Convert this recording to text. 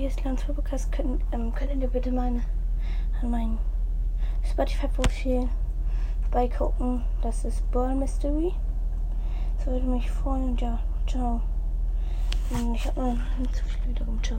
hier ist Lanz Podcast. Könnt, ähm, könnt ihr bitte meine an mein Spotify-Profil beigucken. Das ist Ball Mystery. Das würde mich freuen. Und ja, ciao. Ich habe noch nicht so viel wiederum. Ciao.